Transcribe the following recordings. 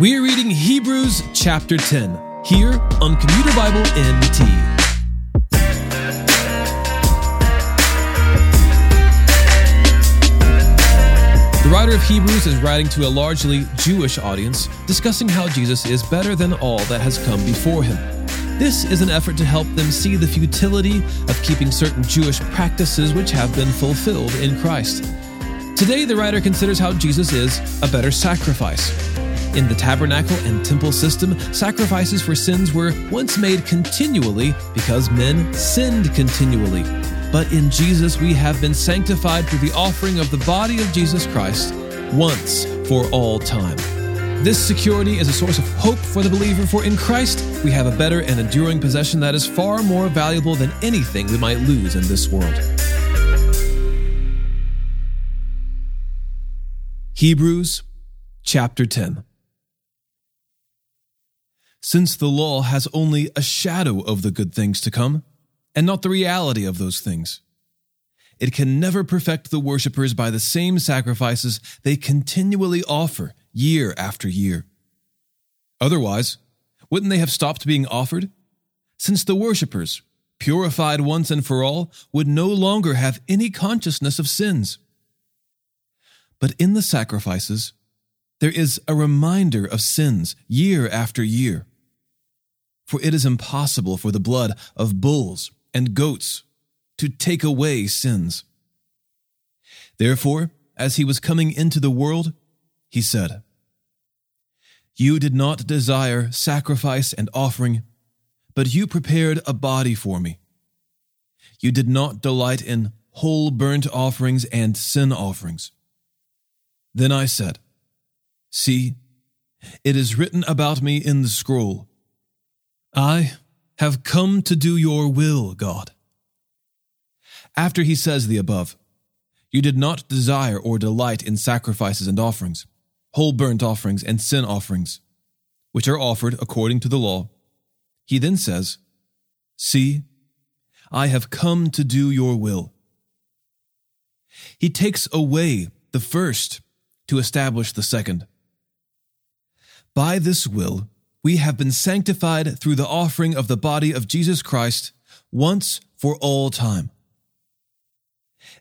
We are reading Hebrews chapter 10 here on Commuter Bible NT. The writer of Hebrews is writing to a largely Jewish audience, discussing how Jesus is better than all that has come before him. This is an effort to help them see the futility of keeping certain Jewish practices which have been fulfilled in Christ. Today, the writer considers how Jesus is a better sacrifice, in the tabernacle and temple system, sacrifices for sins were once made continually because men sinned continually. But in Jesus, we have been sanctified through the offering of the body of Jesus Christ once for all time. This security is a source of hope for the believer, for in Christ we have a better and enduring possession that is far more valuable than anything we might lose in this world. Hebrews chapter 10 since the law has only a shadow of the good things to come, and not the reality of those things. It can never perfect the worshippers by the same sacrifices they continually offer year after year. Otherwise, wouldn't they have stopped being offered? Since the worshippers, purified once and for all, would no longer have any consciousness of sins. But in the sacrifices, there is a reminder of sins year after year for it is impossible for the blood of bulls and goats to take away sins. Therefore, as he was coming into the world, he said, You did not desire sacrifice and offering, but you prepared a body for me. You did not delight in whole burnt offerings and sin offerings. Then I said, See, it is written about me in the scroll. I have come to do your will, God. After he says the above, you did not desire or delight in sacrifices and offerings, whole burnt offerings and sin offerings, which are offered according to the law. He then says, See, I have come to do your will. He takes away the first to establish the second. By this will, we have been sanctified through the offering of the body of Jesus Christ once for all time.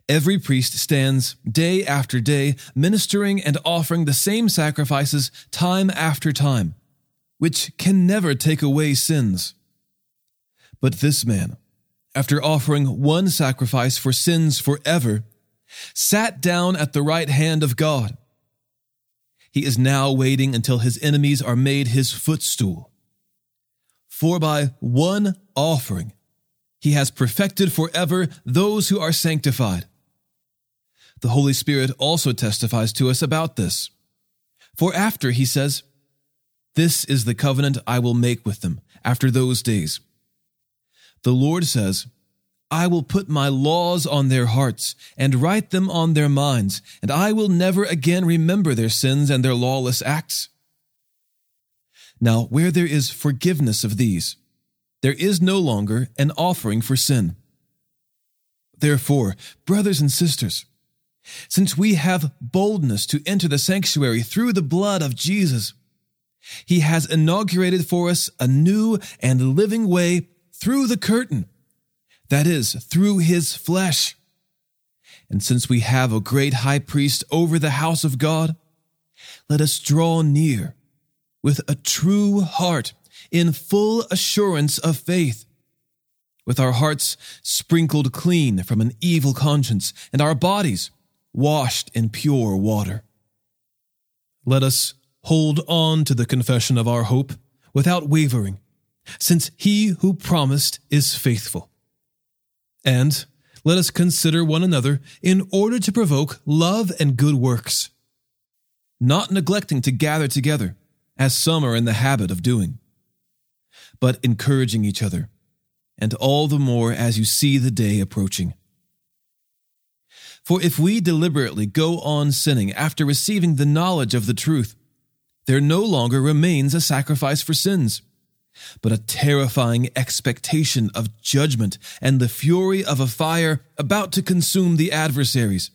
Every priest stands day after day ministering and offering the same sacrifices time after time, which can never take away sins. But this man, after offering one sacrifice for sins forever, sat down at the right hand of God he is now waiting until his enemies are made his footstool. For by one offering, he has perfected forever those who are sanctified. The Holy Spirit also testifies to us about this. For after he says, This is the covenant I will make with them after those days. The Lord says, I will put my laws on their hearts and write them on their minds, and I will never again remember their sins and their lawless acts. Now, where there is forgiveness of these, there is no longer an offering for sin. Therefore, brothers and sisters, since we have boldness to enter the sanctuary through the blood of Jesus, he has inaugurated for us a new and living way through the curtain that is, through his flesh. And since we have a great high priest over the house of God, let us draw near with a true heart in full assurance of faith, with our hearts sprinkled clean from an evil conscience and our bodies washed in pure water. Let us hold on to the confession of our hope without wavering, since he who promised is faithful. And let us consider one another in order to provoke love and good works, not neglecting to gather together, as some are in the habit of doing, but encouraging each other, and all the more as you see the day approaching. For if we deliberately go on sinning after receiving the knowledge of the truth, there no longer remains a sacrifice for sins but a terrifying expectation of judgment and the fury of a fire about to consume the adversaries.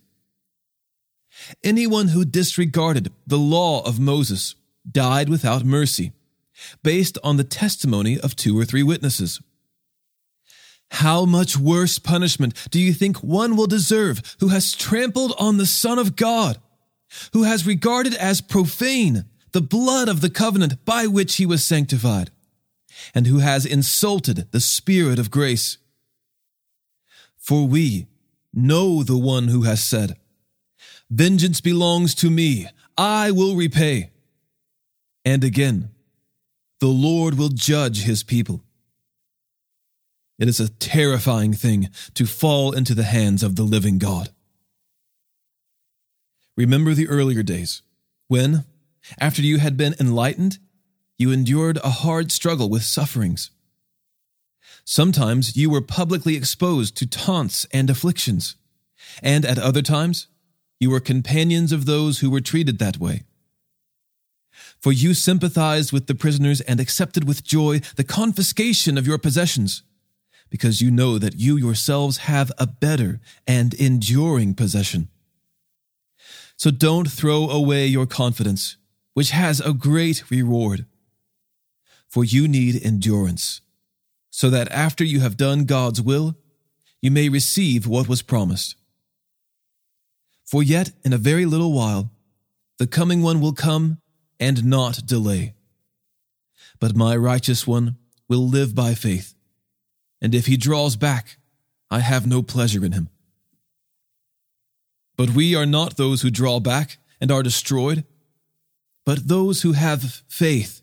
Anyone who disregarded the law of Moses died without mercy, based on the testimony of two or three witnesses. How much worse punishment do you think one will deserve who has trampled on the Son of God, who has regarded as profane the blood of the covenant by which he was sanctified, and who has insulted the Spirit of grace? For we know the one who has said, Vengeance belongs to me, I will repay. And again, the Lord will judge his people. It is a terrifying thing to fall into the hands of the living God. Remember the earlier days when, after you had been enlightened, you endured a hard struggle with sufferings. Sometimes you were publicly exposed to taunts and afflictions, and at other times you were companions of those who were treated that way. For you sympathized with the prisoners and accepted with joy the confiscation of your possessions because you know that you yourselves have a better and enduring possession. So don't throw away your confidence, which has a great reward. For you need endurance, so that after you have done God's will, you may receive what was promised. For yet in a very little while, the coming one will come and not delay. But my righteous one will live by faith and if he draws back, I have no pleasure in him. But we are not those who draw back and are destroyed, but those who have faith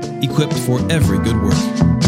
equipped for every good work.